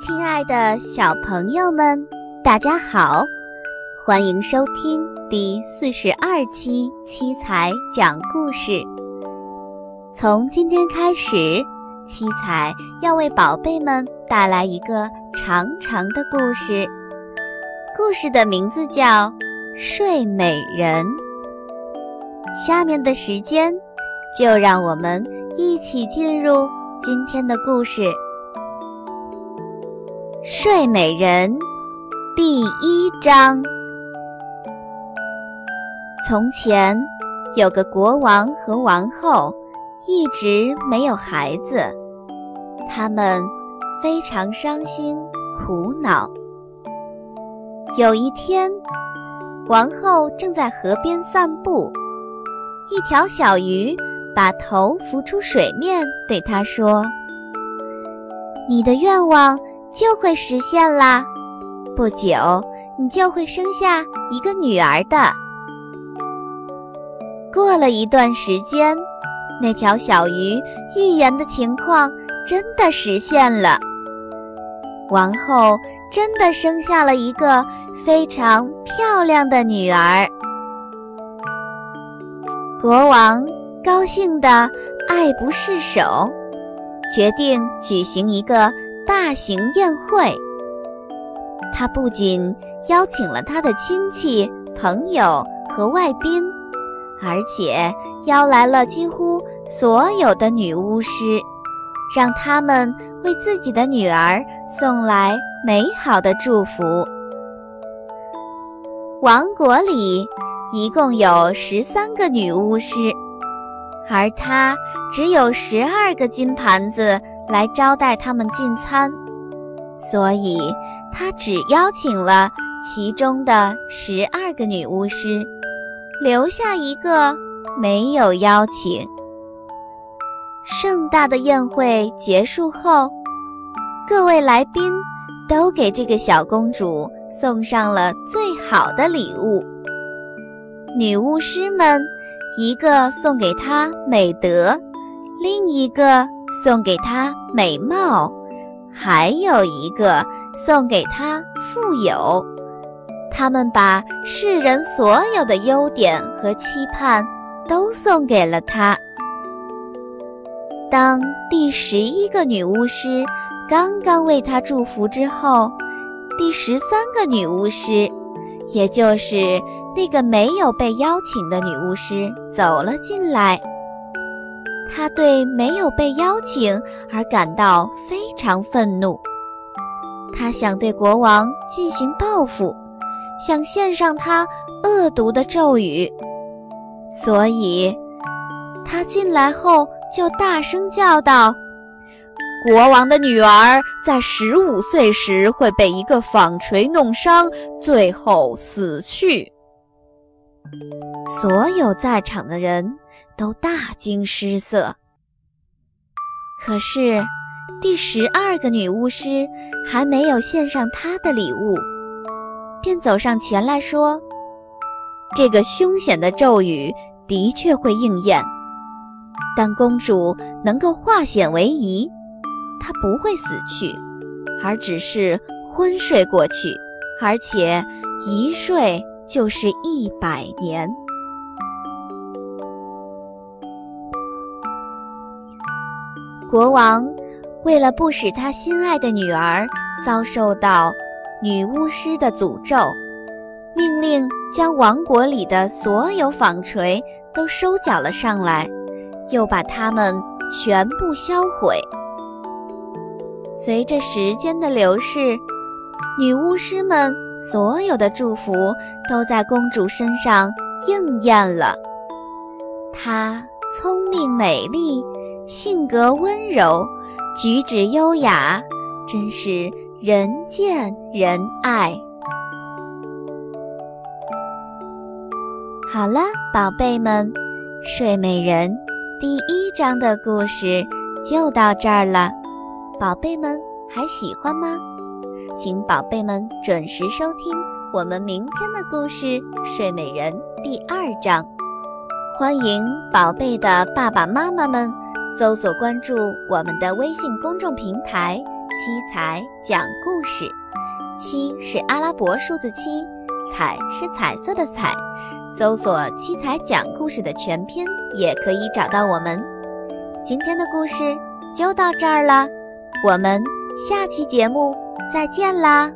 亲爱的小朋友们，大家好，欢迎收听第四十二期七彩讲故事。从今天开始，七彩要为宝贝们带来一个长长的故事，故事的名字叫《睡美人》。下面的时间，就让我们一起进入今天的故事。睡美人第一章。从前有个国王和王后，一直没有孩子，他们非常伤心苦恼。有一天，王后正在河边散步，一条小鱼把头浮出水面，对她说：“你的愿望。”就会实现啦！不久，你就会生下一个女儿的。过了一段时间，那条小鱼预言的情况真的实现了。王后真的生下了一个非常漂亮的女儿。国王高兴得爱不释手，决定举行一个。大型宴会，他不仅邀请了他的亲戚、朋友和外宾，而且邀来了几乎所有的女巫师，让他们为自己的女儿送来美好的祝福。王国里一共有十三个女巫师，而他只有十二个金盘子。来招待他们进餐，所以他只邀请了其中的十二个女巫师，留下一个没有邀请。盛大的宴会结束后，各位来宾都给这个小公主送上了最好的礼物。女巫师们，一个送给她美德，另一个。送给她美貌，还有一个送给她富有。他们把世人所有的优点和期盼都送给了她。当第十一个女巫师刚刚为她祝福之后，第十三个女巫师，也就是那个没有被邀请的女巫师，走了进来。他对没有被邀请而感到非常愤怒，他想对国王进行报复，想献上他恶毒的咒语，所以，他进来后就大声叫道：“国王的女儿在十五岁时会被一个纺锤弄伤，最后死去。”所有在场的人。都大惊失色。可是，第十二个女巫师还没有献上她的礼物，便走上前来说：“这个凶险的咒语的确会应验，但公主能够化险为夷，她不会死去，而只是昏睡过去，而且一睡就是一百年。”国王为了不使他心爱的女儿遭受到女巫师的诅咒，命令将王国里的所有纺锤都收缴了上来，又把它们全部销毁。随着时间的流逝，女巫师们所有的祝福都在公主身上应验了。她聪明美丽。性格温柔，举止优雅，真是人见人爱。好了，宝贝们，睡美人第一章的故事就到这儿了。宝贝们还喜欢吗？请宝贝们准时收听我们明天的故事《睡美人》第二章。欢迎宝贝的爸爸妈妈们搜索关注我们的微信公众平台“七彩讲故事”，七是阿拉伯数字七，彩是彩色的彩。搜索“七彩讲故事”的全拼，也可以找到我们。今天的故事就到这儿了，我们下期节目再见啦！